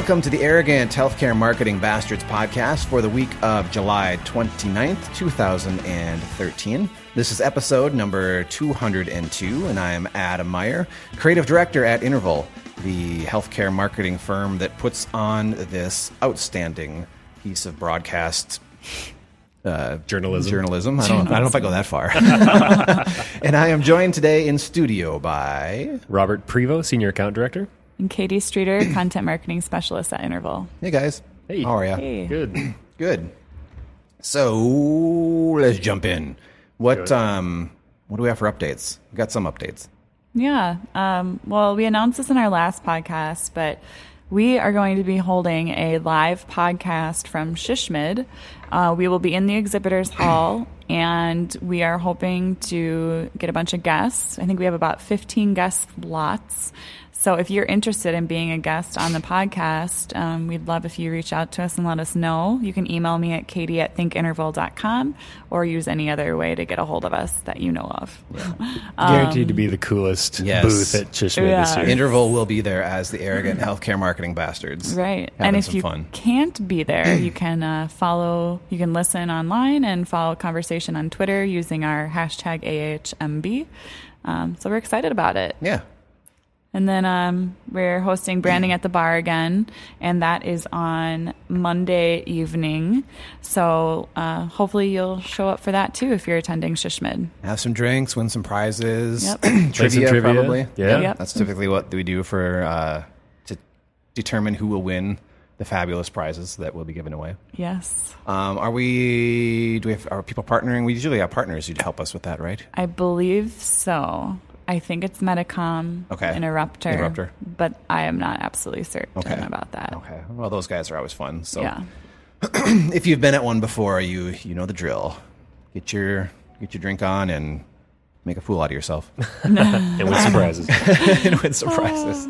Welcome to the Arrogant Healthcare Marketing Bastards podcast for the week of July 29th, 2013. This is episode number 202, and I am Adam Meyer, creative director at Interval, the healthcare marketing firm that puts on this outstanding piece of broadcast uh, Journalism. Journalism. I don't, I don't know if I go that far. and I am joined today in studio by. Robert Prevo, Senior Account Director. And Katie Streeter, Content Marketing Specialist at Interval. Hey guys. Hey. How are you? Hey. Good. Good. So let's jump in. What um what do we have for updates? We got some updates. Yeah. Um, well, we announced this in our last podcast, but we are going to be holding a live podcast from SHSMD. Uh, we will be in the exhibitors hall, and we are hoping to get a bunch of guests. I think we have about 15 guest slots. So if you're interested in being a guest on the podcast, um, we'd love if you reach out to us and let us know. You can email me at katie at thinkinterval.com or use any other way to get a hold of us that you know of. Guaranteed to be the coolest yes. booth at SHSMD this Um, year. Interval will be there as the arrogant healthcare marketing bastards. Right. And if you fun. can't be there, you can uh, follow, you can listen online and follow conversation on Twitter using our hashtag AHMB. Um, so we're excited about it. Yeah. And then um, we're hosting Branding at the Bar again, and that is on Monday evening. So uh, hopefully you'll show up for that too if you're attending SHSMD. Have some drinks, win some prizes. Yep. trivia, some trivia. probably. Yeah. Yep. That's typically what we do for uh to determine who will win the fabulous prizes that will be given away. Yes. Um, are we? Do we have? Are people partnering? We usually have partners who'd help us with that, right? I believe so. I think it's Medicom Okay. Interrupter. Interrupter. But I am not absolutely certain Okay. about that. Okay. Well, those guys are always fun. So Yeah. if you've been at one before, you you know the drill. Get your get your drink on and make a fool out of yourself and with surprises. and win some prizes.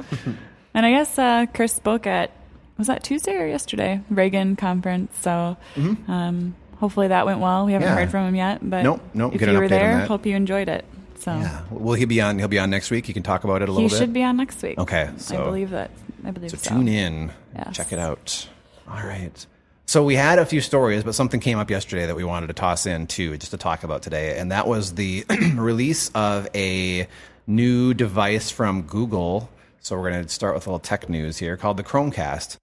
And I guess uh, Chris spoke at was that Tuesday or yesterday Ragan conference. So um, hopefully that went well. We haven't Mm-hmm. Yeah. heard from him yet, but Nope, nope, if get you an were update on there, that. hope you enjoyed it. So Yeah. Will he be on? He'll be on next week. You can talk about it a he little bit. He should be on next week. Okay, I believe that. I believe So so. tune in. Yes. Check it out. All right. So we had a few stories, but something came up yesterday that we wanted to toss in too, just to talk about today, and that was the release of a new device from Google. So we're going to start with a little tech news here called the Chromecast.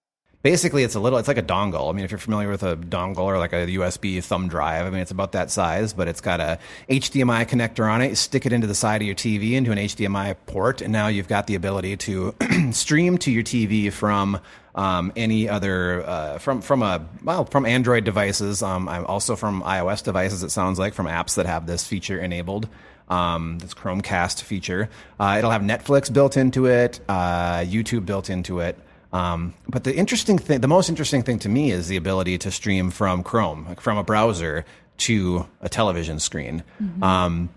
Basically, it's a little, it's like a dongle. I mean, if you're familiar with a dongle or like a USB thumb drive, I mean, it's about that size, but it's got a HDMI connector on it. You stick it into the side of your TV into an HDMI port, and now you've got the ability to stream to your TV from um, any other uh, from from a well from Android devices. Um, I'm also from iOS devices. It sounds like from apps that have this feature enabled. Um, this Chromecast feature. Uh, it'll have Netflix built into it, uh, YouTube built into it. Um, but the interesting thing, the most interesting thing to me is the ability to stream from Chrome, like from a browser to a television screen. Um,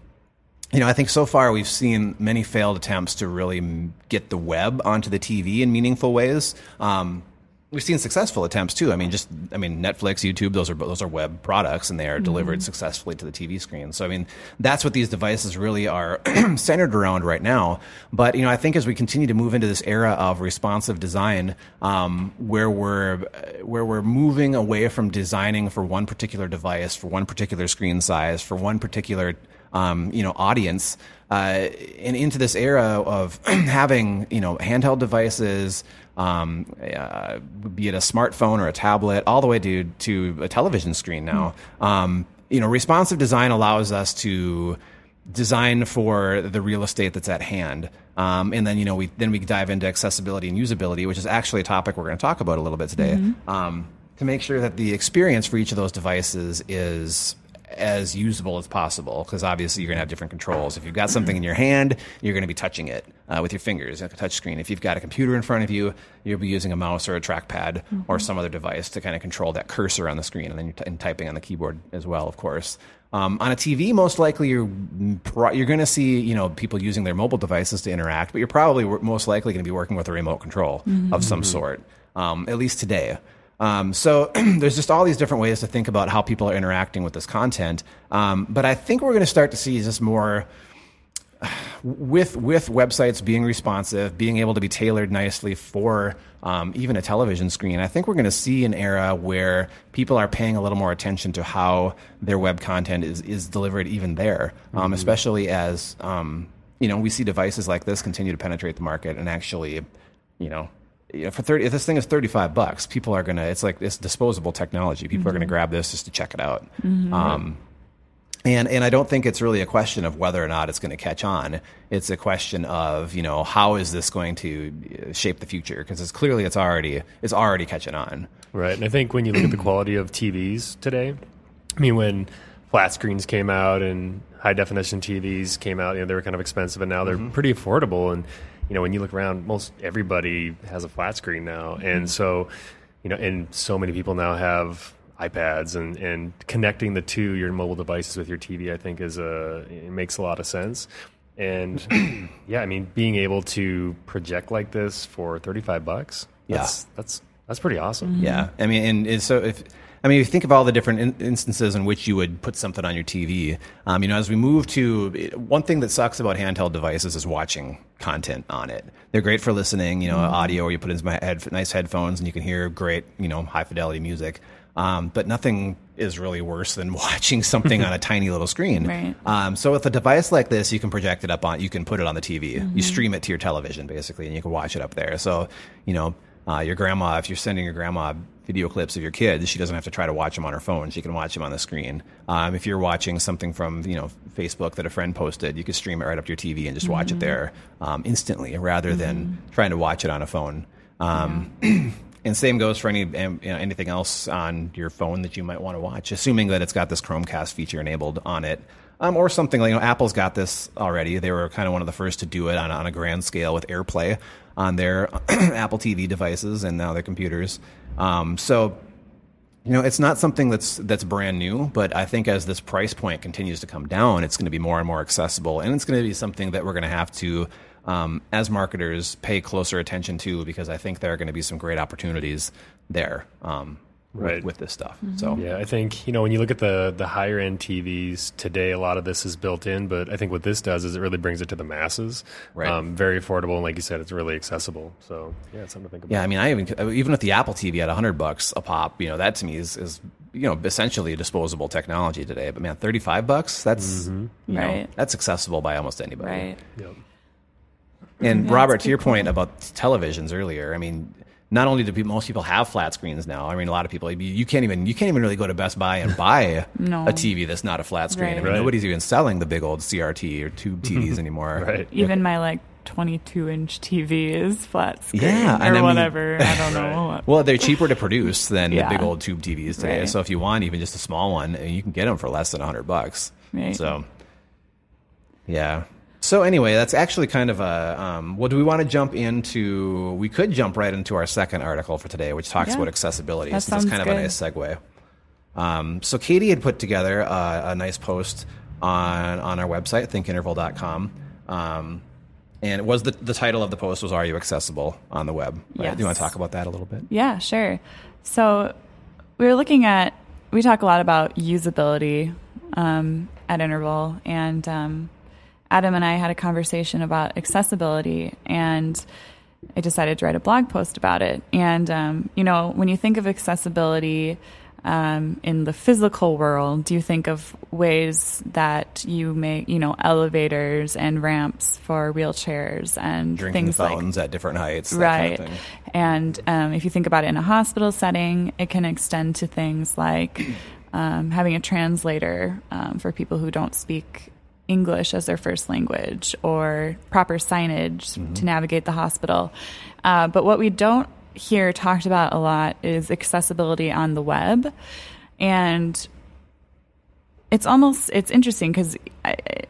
you know, I think so far we've seen many failed attempts to really get the web onto the TV in meaningful ways. Um, we've seen successful attempts too. I mean, just I mean, Netflix, YouTube, those are those are web products, and they are delivered successfully to the TV screen. So I mean, that's what these devices really are centered around right now. But you know, I think as we continue to move into this era of responsive design, um, where we're where we're moving away from designing for one particular device, for one particular screen size, for one particular um, you know, audience, uh, and into this era of having, you know, handheld devices, um, uh, be it a smartphone or a tablet, all the way to to a television screen now. Um, you know, responsive design allows us to design for the real estate that's at hand. Um, and then you know we then we dive into accessibility and usability, which is actually a topic we're going to talk about a little bit today. Um, to make sure that the experience for each of those devices is as usable as possible because obviously you're going to have different controls. If you've got something in your hand, you're going to be touching it uh, with your fingers, like a touch screen. If you've got a computer in front of you, you'll be using a mouse or a trackpad or some other device to kind of control that cursor on the screen and then you're t- and typing on the keyboard as well, of course. Um, on a TV, most likely you're pro- you're going to see you know people using their mobile devices to interact, but you're probably most likely going to be working with a remote control of some sort, um, at least today. Um, so there's just all these different ways to think about how people are interacting with this content. Um, but I think we're going to start to see just more with with websites being responsive, being able to be tailored nicely for um, even a television screen, I think we're going to see an era where people are paying a little more attention to how their web content is is delivered even there, um, especially as um, you know we see devices like this continue to penetrate the market and actually, you know. You know, for thirty, if this thing is thirty-five bucks, people are gonna. It's like it's disposable technology. People are gonna grab this just to check it out. Um, and and I don't think it's really a question of whether or not it's going to catch on. It's a question of you know how is this going to uh, shape the future because it's clearly it's already it's already catching on. Right. And I think when you look at the quality of TVs today, I mean, when flat screens came out and high definition TVs came out, you know, they were kind of expensive, and now they're pretty affordable. And you know, when you look around, most everybody has a flat screen now, and mm-hmm. so you know, and so many people now have iPads and and connecting the two your mobile devices with your TV, I think is a it makes a lot of sense. And yeah, I mean, being able to project like this for thirty five bucks, that's that's that's pretty awesome. Yeah, I mean, and it's so if I mean, if you think of all the different in- instances in which you would put something on your TV, um, you know, as we move to one thing that sucks about handheld devices is watching content on it. They're great for listening, you know, audio, or you put in my head, nice headphones and you can hear great, you know, high fidelity music. Um, but nothing is really worse than watching something on a tiny little screen. Right. Um, so with a device like this, you can project it up on, you can put it on the TV. You stream it to your television basically, and you can watch it up there. So, you know, uh, your grandma, if you're sending your grandma video clips of your kids, she doesn't have to try to watch them on her phone. She can watch them on the screen. Um, if you're watching something from you know Facebook that a friend posted, you can stream it right up to your TV and just watch it there um, instantly, rather than trying to watch it on a phone. Um, and same goes for any um, you know, anything else on your phone that you might want to watch, assuming that it's got this Chromecast feature enabled on it. Um, or something like you know, Apple's got this already. They were kind of one of the first to do it on, on a grand scale with AirPlay on their Apple TV devices and now their computers. Um, so you know, it's not something that's that's brand new, but I think as this price point continues to come down, it's going to be more and more accessible, and it's going to be something that we're going to have to, um, as marketers, pay closer attention to because I think there are going to be some great opportunities there um, Right. with, this stuff. So Yeah, I think you know when you look at the the higher end TVs today, a lot of this is built in. But I think what this does is it really brings it to the masses. Right. Um, very affordable, and like you said, it's really accessible. So yeah, it's something to think about. Yeah, I mean, I even even with the Apple TV at hundred bucks a pop, you know, that to me is, is you know essentially a disposable technology today. But man, thirty five bucks that's you know, Right. that's accessible by almost anybody. Right. Yep. And Yeah, Robert, to your point about televisions earlier, I mean, not only do people, most people have flat screens now. I mean, a lot of people you- you can't even you can't even really go to Best Buy and buy No. a TV that's not a flat screen. I mean, Right. nobody's even selling the big old CRT or tube TVs anymore. Right. Even my like 22 inch TV is flat screen Yeah, or I mean- whatever. I don't know. what. Well, they're cheaper to produce than Yeah. the big old tube TVs today. Right. So if you want even just a small one, you can get them for less than hundred bucks. Right. So, yeah. So anyway, that's actually kind of a. Um, well, do we want to jump into? We could jump right into our second article for today, which talks Yeah. about accessibility. That so that's sounds kind of good. a nice segue. Um, so Katie had put together a, a nice post on on our website, thinkinterval.com. Um, and it was the, the title of the post was "Are you accessible on the web?" Right? Do you want to talk about that a little bit? Yeah, sure. So we were looking at, we talk a lot about usability um, at Interval, and um, Adam and I had a conversation about accessibility, and I decided to write a blog post about it. And, um, you know, when you think of accessibility, um, in the physical world, do you think of ways that you make, you know, elevators and ramps for wheelchairs and Drinking things like fountains at different heights, that right Kind of thing. and um, if you think about it in a hospital setting it can extend to things like um, having a translator um, for people who don't speak english as their first language or proper signage to navigate the hospital. Uh, but what we don't hear talked about a lot is accessibility on the web. And it's almost it's interesting because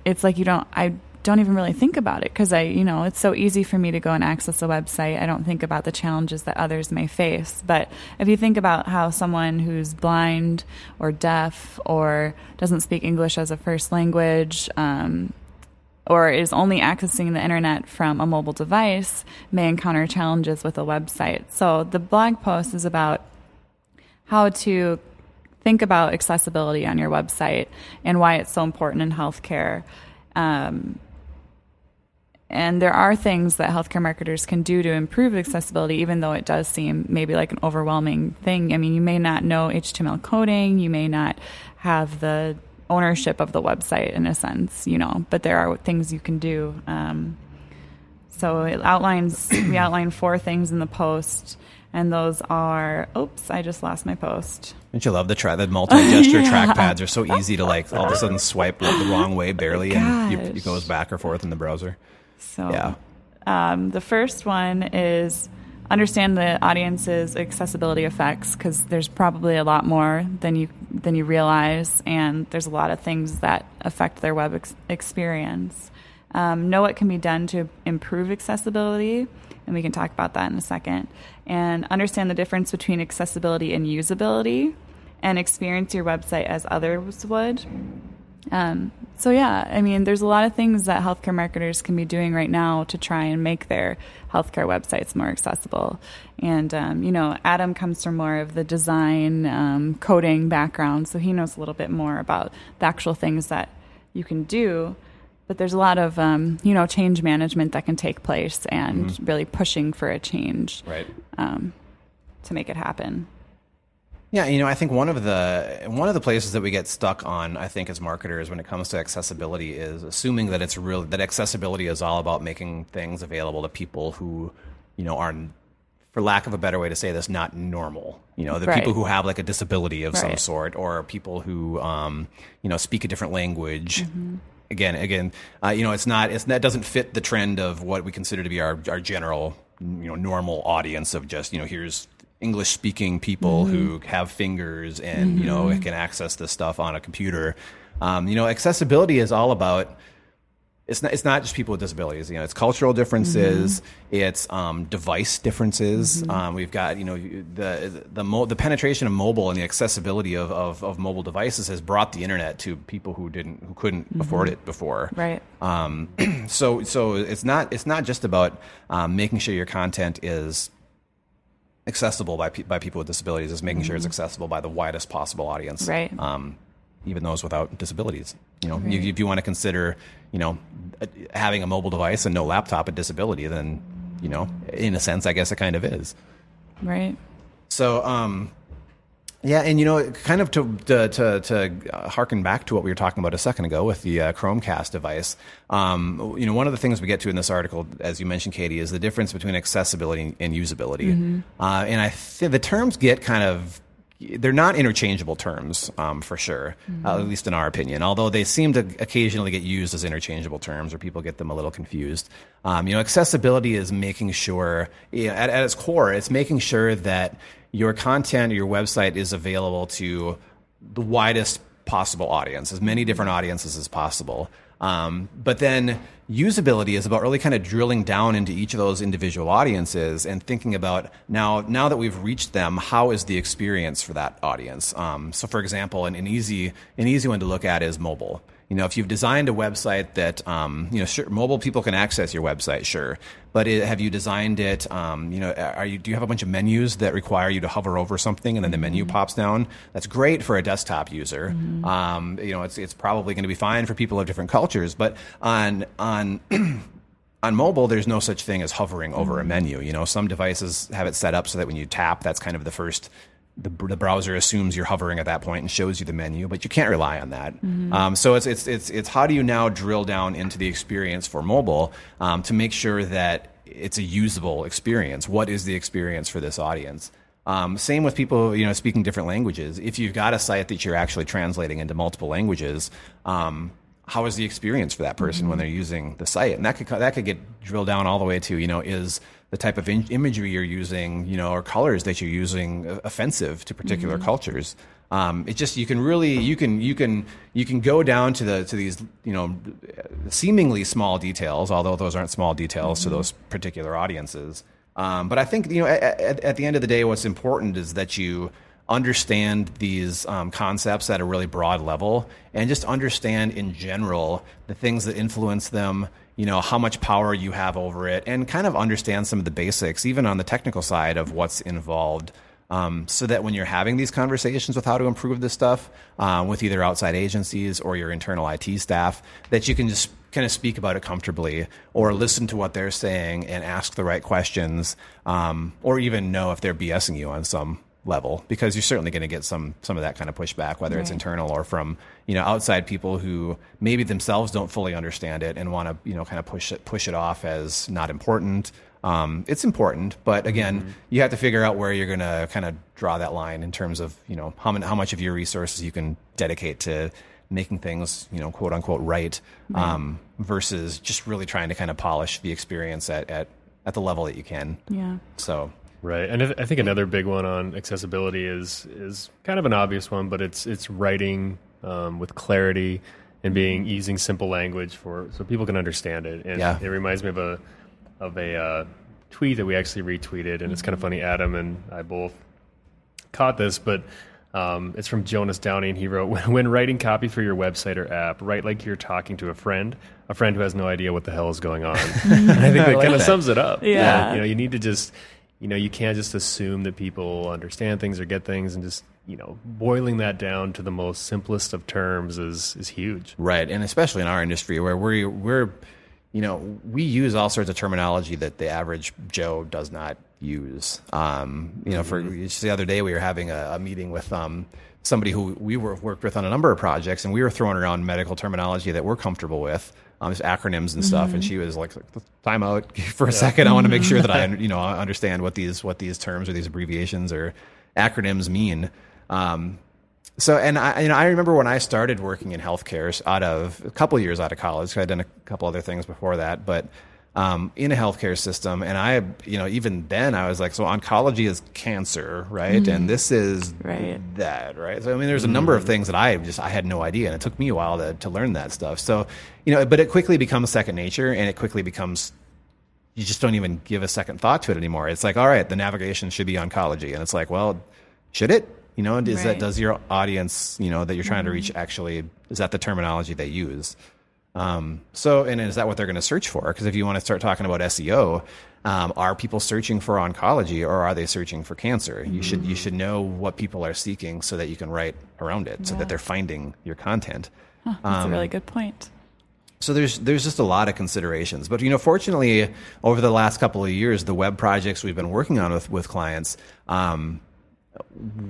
it's like you don't i don't even really think about it because i you know it's so easy for me to go and access a website. I don't think about the challenges that others may face. But if you think about how someone who's blind or deaf or doesn't speak english as a first language um, or is only accessing the internet from a mobile device may encounter challenges with a website. So the blog post is about how to think about accessibility on your website and why it's so important in healthcare. Um, and there are things that healthcare marketers can do to improve accessibility, even though it does seem maybe like an overwhelming thing. I mean, you may not know HTML coding, you may not have the ownership of the website in a sense, you know, but there are things you can do. Um, so it outlines, we outline four things in the post, and those are, oops, I just lost my post. Don't you love the tra- the multi-gesture yeah. trackpads are so easy to like all of a sudden swipe the wrong way barely, and you, it goes back or forth in the browser. So yeah, um, the first one is understand the audience's accessibility effects because there's probably a lot more than you than you realize, and there's a lot of things that affect their web ex- experience. Um, know what can be done to improve accessibility, and we can talk about that in a second. And understand the difference between accessibility and usability, and experience your website as others would. Um, so yeah, I mean, there's a lot of things that healthcare marketers can be doing right now to try and make their healthcare websites more accessible. And um, you know, Adam comes from more of the design um, coding background, so he knows a little bit more about the actual things that you can do. But there's a lot of um, you know change management that can take place, and mm-hmm. really pushing for a change, right, um, to make it happen. Yeah, you know, I think one of the one of the places that we get stuck on, I think, as marketers when it comes to accessibility is assuming that it's real that accessibility is all about making things available to people who, you know, are for lack of a better way to say this, not normal. You know, the right. people who have like a disability of right. some sort, or people who, um, you know, speak a different language. Mm-hmm. Again, again, uh, you know, it's not. It's that doesn't fit the trend of what we consider to be our our general, you know, normal audience of just you know here's English speaking people mm-hmm. who have fingers and mm-hmm. you know mm-hmm. can access this stuff on a computer. Um, you know, accessibility is all about. It's not. It's not just people with disabilities. You know, it's cultural differences. Mm-hmm. It's um, device differences. Mm-hmm. Um, we've got you know the the mo- the penetration of mobile and the accessibility of, of, of, mobile devices has brought the internet to people who didn't who couldn't mm-hmm. afford it before. Right. Um, so so it's not it's not just about um, making sure your content is accessible by by people with disabilities is making mm-hmm. sure it's mm-hmm. accessible by the widest possible audience, right? Um, even those without disabilities. You know, right. you, if you want to consider, you know, having a mobile device and no laptop a disability, then you know, in a sense, I guess it kind of is. Right. So, um, yeah, and you know, kind of to to to, to harken back to what we were talking about a second ago with the uh, Chromecast device. Um, you know, one of the things we get to in this article, as you mentioned, Katie, is the difference between accessibility and usability. Mm-hmm. Uh, and I think the terms get kind of they're not interchangeable terms um, for sure, mm-hmm. uh, at least in our opinion. Although they seem to occasionally get used as interchangeable terms, or people get them a little confused. Um, you know, accessibility is making sure, you know, at, at its core, it's making sure that your content or your website is available to the widest possible audience, as many different audiences as possible. Um, but then usability is about really kind of drilling down into each of those individual audiences and thinking about now now that we've reached them, how is the experience for that audience? Um, so, for example, an, an easy an easy one to look at is mobile you know, if you've designed a website that, um, you know, sure, mobile people can access your website, sure, but it, have you designed it? Um, you know, are you do you have a bunch of menus that require you to hover over something and then the menu mm-hmm. pops down? That's great for a desktop user. Mm-hmm. Um, you know, it's it's probably going to be fine for people of different cultures, but on on on mobile, there's no such thing as hovering over mm-hmm. a menu. You know, some devices have it set up so that when you tap, that's kind of the first the, the browser assumes you're hovering at that point and shows you the menu, but you can't rely on that. Mm-hmm. Um, so it's, it's, it's, it's how do you now drill down into the experience for mobile um, to make sure that it's a usable experience? What is the experience for this audience? Um, same with people, you know, speaking different languages. If you've got a site that you're actually translating into multiple languages, um, how is the experience for that person mm-hmm. when they're using the site? And that could that could get drilled down all the way to, you know, is the type of in- imagery you're using, you know, or colors that you're using offensive to particular mm-hmm. cultures. Um, it just you can really you can you can you can go down to the to these you know seemingly small details, although those aren't small details mm-hmm. to those particular audiences. Um, but I think you know at, at, the end of the day, what's important is that you understand these um, concepts at a really broad level and just understand in general the things that influence them you know how much power you have over it and kind of understand some of the basics even on the technical side of what's involved um, so that when you're having these conversations with how to improve this stuff uh, with either outside agencies or your internal IT staff, that you can just kind of speak about it comfortably or listen to what they're saying and ask the right questions um, or even know if they're BSing you on some level because you're certainly going to get some some of that kind of pushback whether it's internal or from you know outside people who maybe themselves don't fully understand it and want to you know kind of push it push it off as not important. Um, it's important but again you have to figure out where you're going to kind of draw that line in terms of you know how, many, how much of your resources you can dedicate to making things you know quote unquote right um, versus just really trying to kind of polish the experience at, at at the level that you can. Yeah. so Right, and I I think another big one on accessibility is is kind of an obvious one, but it's it's writing um, with clarity and being using simple language for so people can understand it. And Yeah. it reminds me of a of a uh, tweet that we actually retweeted, and it's kind of funny. Adam and I both caught this, but um, it's from Jonas Downey, and he wrote, "When- "When writing copy for your website or app, write like you're talking to a friend, a friend who has no idea what the hell is going on." and I think that like kind of sums it up. Yeah. you know, you need to just, you know, you can't just assume that people understand things or get things, and just, you know, boiling that down to the most simplest of terms is is huge. Right, and especially in our industry where we're we're you know we use all sorts of terminology that the average Joe does not use. Um, you know, for just the other day we were having a, a meeting with um, somebody who we were worked with on a number of projects, and we were throwing around medical terminology that we're comfortable with. Um, just acronyms and stuff, and she was like, "Time out for a second. I want to make sure that I, you know, understand what these what these terms or these abbreviations or acronyms mean." Um, so, and I, you know, I remember when I started working in healthcare out of a couple years out of college. I'd done a couple other things before that, but um, in a healthcare system, and I, you know, even then I was like, so oncology is cancer, right? And mm. this is Right. that, right? So, I mean, there's a mm. number of things that I just I had no idea, and it took me a while to to learn that stuff. So, you know, but it quickly becomes second nature, and it quickly becomes you just don't even give a second thought to it anymore. It's like, all right, the navigation should be oncology, and it's like, well, should it? You know, is that does your audience, you know, that you're trying to reach mm. actually is that the terminology they use? Um, so, and is that what they're going to search for? Because if you want to start talking about SEO, um, are people searching for oncology or are they searching for cancer? You should you should know what people are seeking so that you can write around it, so that they're finding your content Huh, that's a really good point. so there's there's just a lot of considerations but you know fortunately over the last couple of years the web projects we've been working on with with clients um,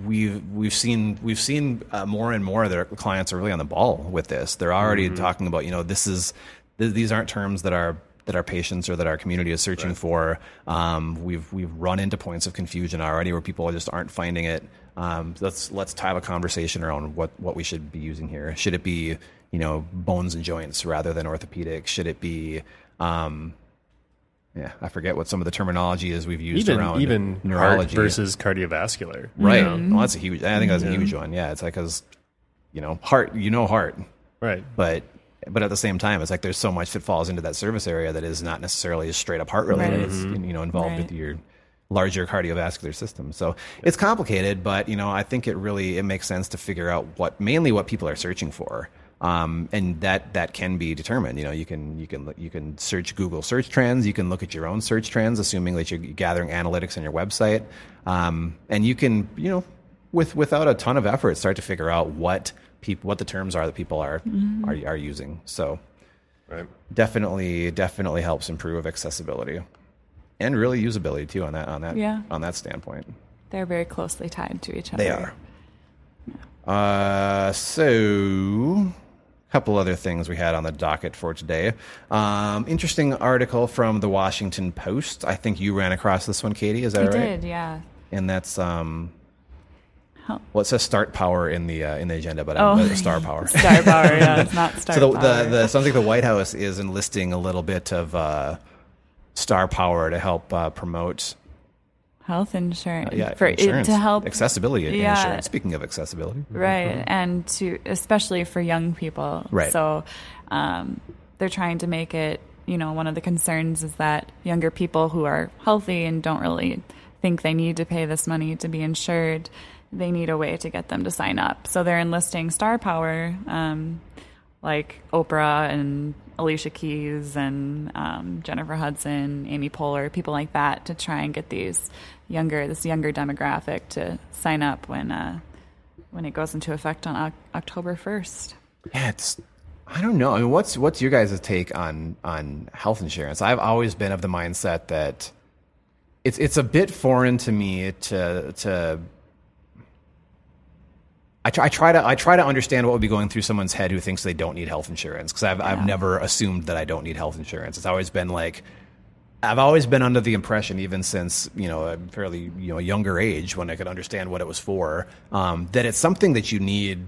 we've we've seen we've seen uh, more and more that clients are really on the ball with this. They're already talking about you know this is th- these aren't terms that our that our patients or that our community is searching for. Um, we've we've run into points of confusion already where people just aren't finding it. Um, let's let's have a conversation around what what we should be using here. Should it be you know bones and joints rather than orthopedic should it be um, yeah i forget what some of the terminology is we've used Even around even heart neurology versus cardiovascular. Right. you know? Well, that's a huge. I think that's a huge one. Yeah, it's like because you know heart. You know heart, Right. but but at the same time, it's like there's so much that falls into that service area that is not necessarily just straight up heart related. Right. It's mm-hmm. you know involved with your larger cardiovascular system. So it's complicated, but you know I think it really it makes sense to figure out what mainly what people are searching for. Um, and that that can be determined. You know, you can you can you can search Google search trends. You can look at your own search trends, assuming that you're gathering analytics on your website, um, and you can you know with without a ton of effort start to figure out what people what the terms are that people are are, are using. So Right. definitely definitely helps improve accessibility and really usability too on that on that Yeah. on that standpoint. They're very closely tied to each other. They are. Uh, so a couple other things we had on the docket for today. Um, interesting article from the Washington Post. I think you ran across this one, Katie. Is that I right? did, yeah. And that's um, well, it says start power in the uh, in the agenda, but Oh. I'm uh, star power. Star power, yeah, it's not star so the, power. the, the sounds like the White House is enlisting a little bit of uh, star power to help uh, promote health insurance yeah for it to help accessibility Yeah. insurance. Speaking of accessibility, right and to especially for young people Right. so um, they're trying to make it you know one of the concerns is that younger people who are healthy and don't really think they need to pay this money to be insured they need a way to get them to sign up so they're enlisting star power um, like oprah and alicia keys and um, jennifer hudson amy poehler people like that to try and get these younger this younger demographic to sign up when uh, when it goes into effect on Oc- October 1st. Yeah, it's I don't know. I mean, what's what's your guys' take on on health insurance? I've always been of the mindset that it's it's a bit foreign to me to to. I try, I try to I try to understand what would be going through someone's head who thinks they don't need health insurance because I've I've never assumed that I don't need health insurance. It's always been like I've always been under the impression, even since you know a fairly you know younger age, when I could understand what it was for, um, that it's something that you need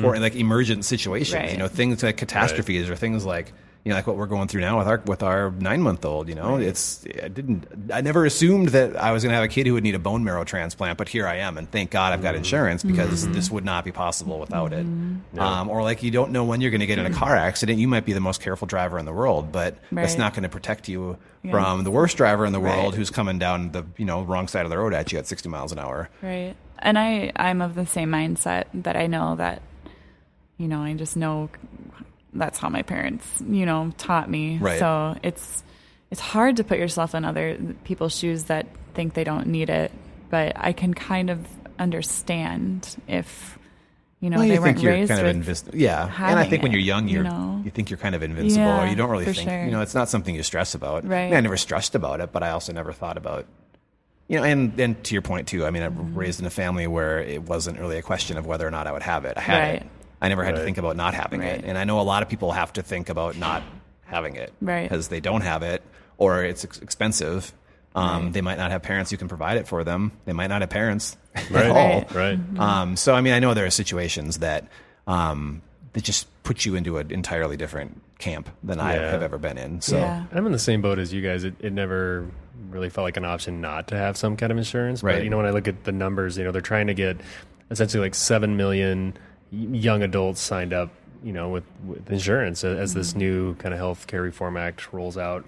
for like emergent situations. Right. You know, things like catastrophes or things like you know like what we're going through now with our with our nine month old. You know, it's I didn't I never assumed that I was going to have a kid who would need a bone marrow transplant, but here I am, and thank God I've got mm-hmm. insurance because mm-hmm. this would not be possible without it. Mm-hmm. Um, or like you don't know when you're going to get in a car accident. You might be the most careful driver in the world, but that's not going to protect you Yeah. from the worst driver in the world Right. who's coming down the you know wrong side of the road at you at 60 miles an hour. Right. And I, I'm of the same mindset that I know that, you know, I just know that's how my parents, you know, taught me. Right. So it's, it's hard to put yourself in other people's shoes that think they don't need it, but I can kind of understand if, you know, Well, they you weren't think you're raised kind of invincible, yeah. And I think when you're young, you you're know? you think you're kind of invincible, or you don't really think sure. you know it's not something you stress about. Right. I, mean, I never stressed about it, but I also never thought about. You know, and, and to your point too, I mean, I was Mm-hmm. raised in a family where it wasn't really a question of whether or not I would have it. I had Right. it. I never had to think about not having Right. it. And I know a lot of people have to think about not having it Right. because they don't have it or it's ex- expensive. Um, Right. They might not have parents who can provide it for them. They might not have parents Right. at all. Right. Right. Um, so I mean, I know there are situations that um, that just put you into an entirely different camp than I have ever been in. So Yeah. I'm in the same boat as you guys. It, it never really felt like an option not to have some kind of insurance. Right. But you know, when I look at the numbers, you know, they're trying to get essentially like seven million y- young adults signed up. You know, with, with insurance as, as this mm-hmm. new kind of health care reform act rolls out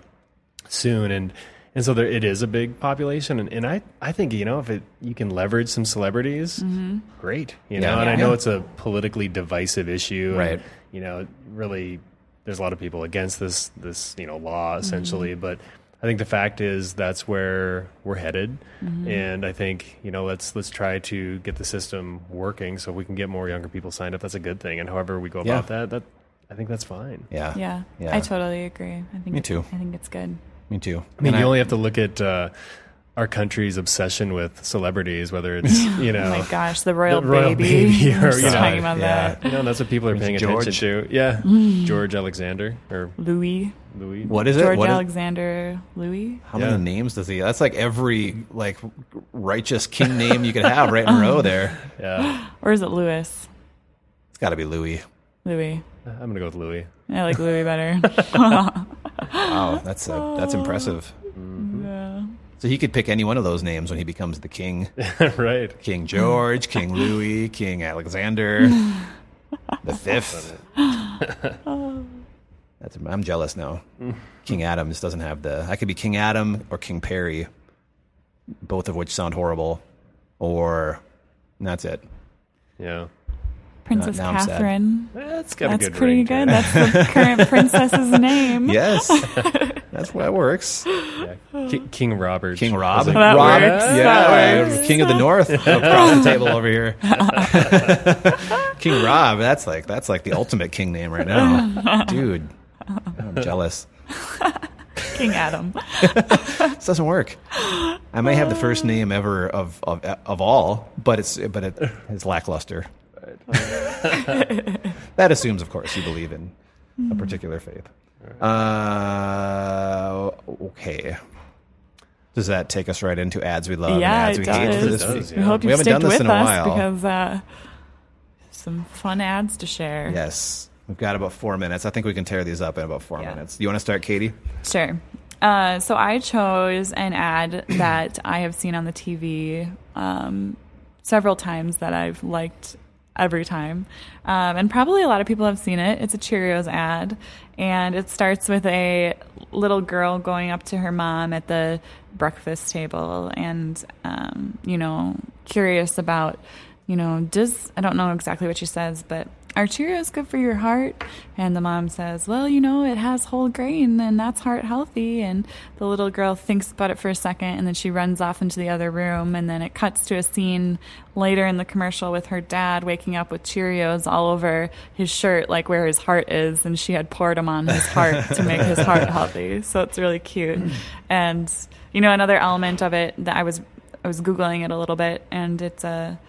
soon, and and so there, it is a big population, and, and I I think you know if it you can leverage some celebrities, mm-hmm. great. You know, Yeah. and I Yeah. know it's a politically divisive issue, and, Right. you know, really, there's a lot of people against this this you know law essentially, mm-hmm. but I think the fact is that's where we're headed, and I think you know let's let's try to get the system working so we can get more younger people signed up. That's a good thing, and however we go Yeah. about that, that I think that's fine. yeah, Yeah. Yeah. I totally agree. I think Me too. I think it's good. me too. I mean, And you only have to look at uh, our country's obsession with celebrities, whether it's you know. Oh my gosh, the royal, the royal baby. baby or, you know, talking about yeah. that. You know, that's what people are paying George. attention to. Yeah, mm. George Alexander or Louis. Louis. what is it? George What is- Alexander Louis. how Yeah. many names does he? That's like every like righteous king name you could have right in a row. There, Yeah, Or is it Louis? it's got to be Louis. Louis. I'm gonna go with Louis. I like Louis better. Wow, that's a, that's impressive. yeah. So he could pick any one of those names when he becomes the king. right. King George, King Louis, King Alexander, the fifth. That's I'm jealous now. King Adam just doesn't have the. I could be King Adam or King Perry, both of which sound horrible, or that's it. Yeah. Princess now I'm. Catherine. That's got That's a good pretty ring to good. it. That's the current princess's name. Yes, that's why it works. Yeah. Ki- King Robert. King Rob, Was That Rob, works. yeah, That right. works. King of the North across the table over here. king Rob, that's like that's like the ultimate king name right now, dude. I'm jealous. King Adam. This doesn't work. I may have the first name ever of of, of all, but it's but it, it's lackluster. that assumes, of course, you believe in a particular faith. Uh, okay. Does that take us right into ads we love yeah, and ads it we hate for does. this It week? We yeah. hope We you haven't stick done this with in a us while. because uh, some fun ads to share. Yes, we've got about four minutes. I think we can tear these up in about four Yeah. minutes. You want to start, Katie? Sure. Uh, so I chose an ad that I have seen on the TV um, several times that I've liked every time. Um, and probably a lot of people have seen it. It's a Cheerios ad. And it starts with a little girl going up to her mom at the breakfast table and, um, you know, curious about, you know, does, I don't know exactly what she says, but are Cheerios good for your heart? And the mom says, well, you know, it has whole grain and that's heart healthy. And the little girl thinks about it for a second and then she runs off into the other room. And then it cuts to a scene later in the commercial with her dad waking up with Cheerios all over his shirt, like where his heart is. And she had poured them on his heart to make his heart healthy. So it's really cute. And, you know, another element of it that I was, I was Googling it a little bit and it's a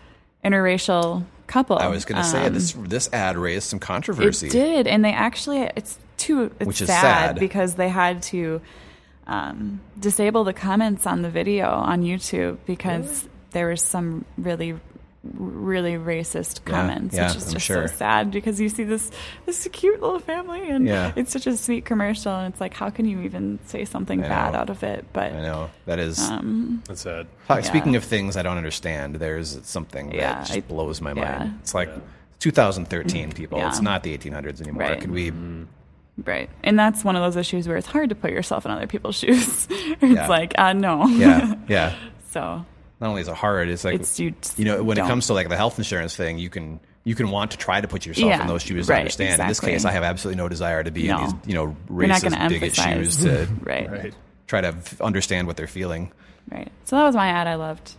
interracial couple. I was going to say Um, this this ad raised some controversy. it did, and they actually it's too it's Which is sad, sad. because they had to um, disable the comments on the video on YouTube because there was some really really racist comments, yeah, which is I'm just sure. so sad because you see this this cute little family and Yeah. it's such a sweet commercial and it's like how can you even say something bad out of it? But I know that is. um, That's sad. Talk- Speaking of things I don't understand, there's something Yeah, that just I- blows my yeah. mind. It's like 2013, people. Yeah. It's not the 1800s anymore. Right. Could we? right, and that's one of those issues where it's hard to put yourself in other people's shoes. it's Yeah. like uh, no, Yeah, yeah. so Not only is it hard, it's like it's you. you know when don't. it comes to like the health insurance thing, you can you can want to try to put yourself Yeah, in those shoes to right, understand. In this case, I have absolutely no desire to be No. in these you know You're not racist gonna bigot emphasize. shoes to right, Right. try to understand what they're feeling. right. So that was my ad I loved.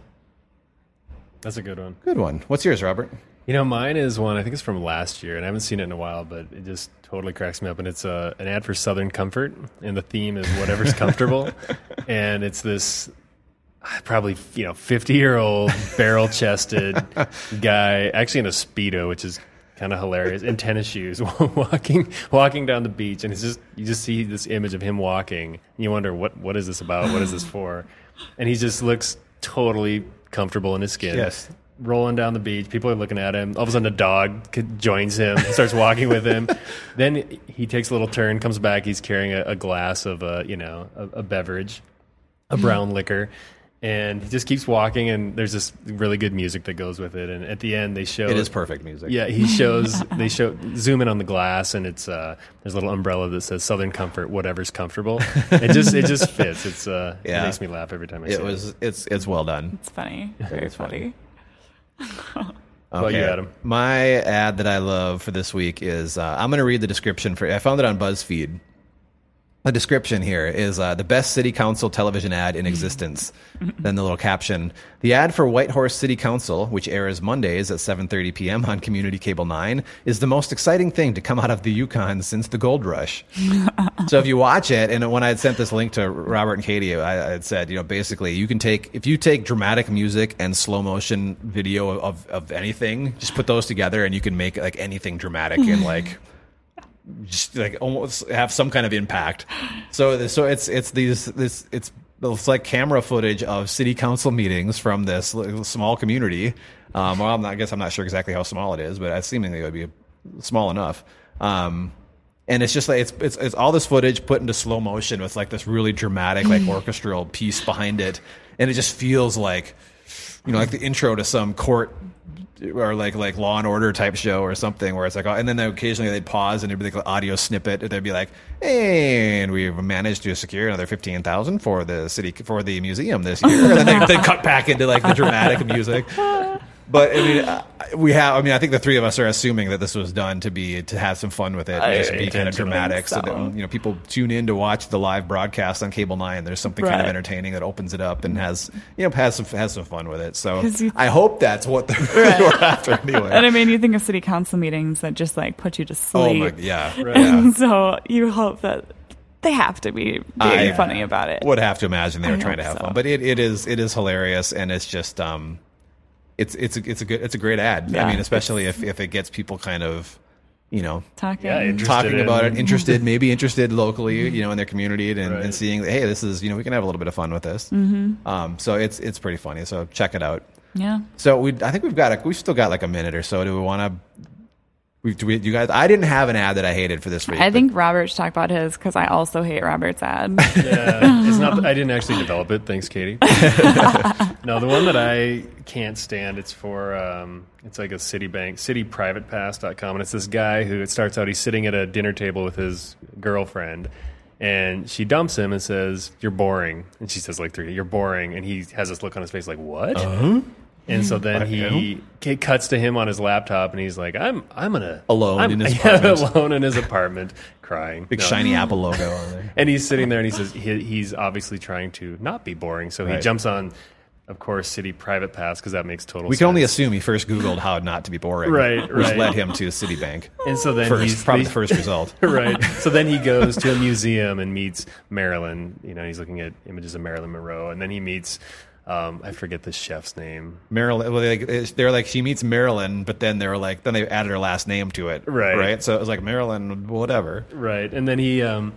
That's a good one. Good one. What's yours, Robert? You know, mine is one I think it's from last year, and I haven't seen it in a while, but it just totally cracks me up. And it's uh, an ad for Southern Comfort, and the theme is whatever's comfortable. and it's this probably you know fifty year old barrel chested guy, actually in a speedo, which is kind of hilarious, in tennis shoes, walking walking down the beach, and it's just you just see this image of him walking, and you wonder what what is this about? What is this for? And he just looks totally comfortable in his skin Yes. rolling down the beach. People are looking at him. All of a sudden, a dog joins him, starts walking with him. Then he takes a little turn, comes back. He's carrying a, a glass of a you know a, a beverage, a hmm. brown liquor, and he just keeps walking. And there's this really good music that goes with it. And at the end, they show It is perfect music. Yeah, he shows. they show zoom in on the glass, and it's uh, there's a little umbrella that says "Southern Comfort, whatever's comfortable." It just it just fits. It's uh, Yeah. it makes me laugh every time I see It was. It's it's well done. It's funny, very It's funny. funny. about you, Adam? My ad that I love for this week is uh, I'm going to read the description for. I found it on BuzzFeed. The description here is uh, the best city council television ad in existence. then the little caption: the ad for Whitehorse City Council, which airs Mondays at 7:30 p.m. on Community Cable 9, is the most exciting thing to come out of the Yukon since the gold rush. so if you watch it, and when I had sent this link to Robert and Katie, I, I had said, you know, basically you can take if you take dramatic music and slow motion video of of anything, just put those together, and you can make like anything dramatic and like just like almost have some kind of impact. So so it's it's these this it's it's like camera footage of city council meetings from this small community. Um, well, I'm not, I guess I'm not sure exactly how small it is, but I seemingly it would be small enough. Um, and it's just like it's, it's it's all this footage put into slow motion with like this really dramatic like orchestral piece behind it, and it just feels like you know like the intro to some court or like like Law and Order type show or something where it's like, oh, and then occasionally they'd pause and it'd be like an audio snippet. and They'd be like, and we've managed to secure another fifteen thousand for the city for the museum this year." And then they they cut back into like the dramatic music. But I mean, uh, we have. I mean, I think the three of us are assuming that this was done to be to have some fun with it, and just be kind of dramatic, so. so. that you know people tune in to watch the live broadcast on cable nine. There's something kind of entertaining that opens it up and has you know has some has some fun with it. So you- I hope that's what they're we're after anyway. And I mean, you think of city council meetings that just like put you to Oh sleep. my, yeah, yeah. And so you hope that they have to be being I funny about it. Would have to imagine they I were trying to have so. fun, but it, it is it is hilarious and it's just um, it's it's a, it's a good it's a great ad. I mean, especially if if it gets people kind of you know Talking. Yeah, interesting. talking in- about it, interested, maybe interested locally, you know, in their community, and, and seeing that hey, this is you know we can have a little bit of fun with this. Mm-hmm. Um, so it's it's pretty funny. So check it out. yeah. So we I think we've got a, we've still got like a minute or so. Do we want to? We, do we, you guys, I didn't have an ad that I hated for this week. I think Robert should talk about his because I also hate Robert's ad. Yeah, it's not. I didn't actually develop it. Thanks, Katie. no, the one that I can't stand. It's for. Um, it's like a Citibank, CitiPrivatePass.com, and it's this guy who it starts out. He's sitting at a dinner table with his girlfriend, and she dumps him and says, "You're boring." And she says like three, "You're boring," and he has this look on his face like, "What?" And so then he it cuts to him on his laptop, and he's like, "I'm I'm gonna Alone I'm, in his yeah, alone in his apartment, crying, Big No. shiny Apple logo on there. And he's sitting there, and he says he, he's obviously trying to not be boring, so he Right. jumps on, of course, Citi Private Pass because that makes total. We sense. can only assume he first Googled how not to be boring. Right, Which right. led him to Citibank. And so then First, he's probably the first result. right. So then he goes to a museum and meets Marilyn. You know, he's looking at images of Marilyn Monroe, and then he meets. Um, I forget the chef's name. Marilyn, well, they, they're like, she meets Marilyn, but then they're like, then they added her last name to it. Right. Right. So it was like Marilyn, whatever. Right, and then he um,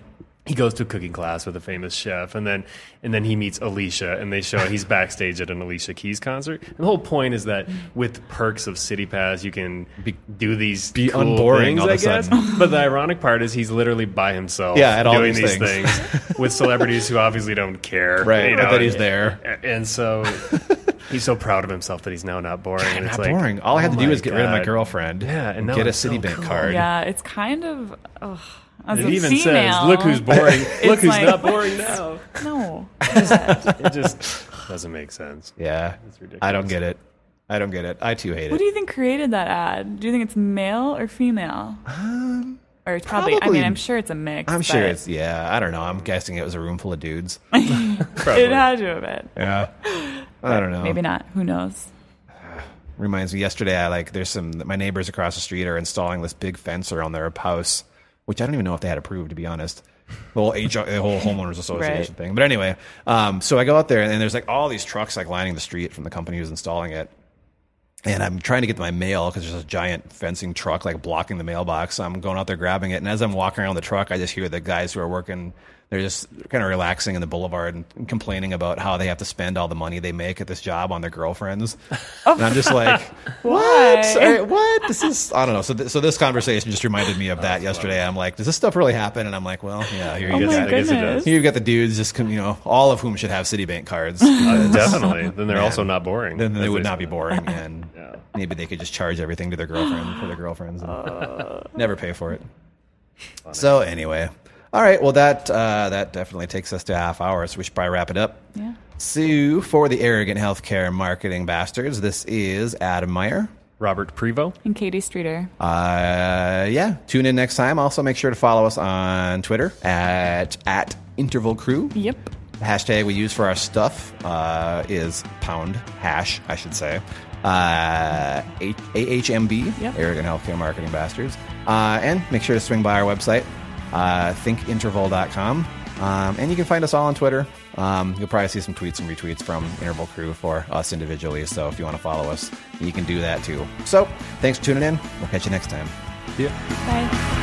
he goes to a cooking class with a famous chef, and then and then he meets Alicia, and they show he's backstage at an Alicia Keys concert. And the whole point is that with perks of Citi Pass, you can Be- do these be cool unboring things, all of I a guess. sudden. but the ironic part is he's literally by himself, Yeah, at all doing these these things. things, with celebrities who obviously don't care, Right, You but know, that he's and- there. and so. He's so proud of himself that he's now not boring. and Not it's like, boring. All I had oh to do my was get rid of my girlfriend. Yeah, and now get a it's so Citibank cool. card. Yeah, it's kind of. Ugh, as It a even female, says, "Look who's boring. Look who's like- not boring now." No. It just doesn't make sense. Yeah. it's ridiculous. I don't get it. I don't get it. I too hate it. What do you think created that ad? Do you think it's male or female? Um, or it's probably, I mean, I'm sure it's a mix. I'm sure it's yeah. I don't know. I'm guessing it was a room full of dudes. It had to have been. Yeah. I don't know. Maybe not. Who knows? reminds me yesterday i like there's some my neighbors across the street are installing this big fence around their house which i don't even know if they had approved to be honest the whole, HR, the whole homeowners association Right. thing but anyway um, so i go out there and there's like all these trucks like lining the street from the company who's installing it and I'm trying to get to my mail because there's a giant fencing truck like blocking the mailbox. So I'm going out there grabbing it, and as I'm walking around the truck, I just hear the guys who are working. They're just kind of relaxing in the boulevard and, and complaining about how they have to spend all the money they make at this job on their girlfriends. and I'm just like, what? Why? What? This is I don't know. So th- so this conversation just reminded me of that yesterday. I'm like, does this stuff really happen? And I'm like, well, yeah. Here you Oh go. my I guess it goodness. Here you've got the dudes, just you know, all of whom should have Citibank cards. Uh, definitely. Then they're Man. also not boring. then they would say. not be boring, and Yeah. maybe they could just charge everything to their girlfriend for their girlfriends and never pay for it. So anyway, all right. Well, that uh, that definitely takes us to a half hour, so we should probably wrap it up. Yeah. So for the arrogant healthcare marketing bastards, this is Adam Meyer. Robert Prevo. And Katie Streeter. Uh, yeah, tune in next time. Also, make sure to follow us on Twitter at at Interval Crew. Yep. The hashtag we use for our stuff uh, is pound hash, I should say. Uh, A- AHMB, Yep. Arrogant Healthcare Marketing Bastards. Uh, and make sure to swing by our website, uh, thinkinterval.com. Um, and you can find us all on Twitter. Um, you'll probably see some tweets and retweets from Interval Crew for us individually. So if you want to follow us, you can do that too. So thanks for tuning in. We'll catch you next time. Yeah. Bye.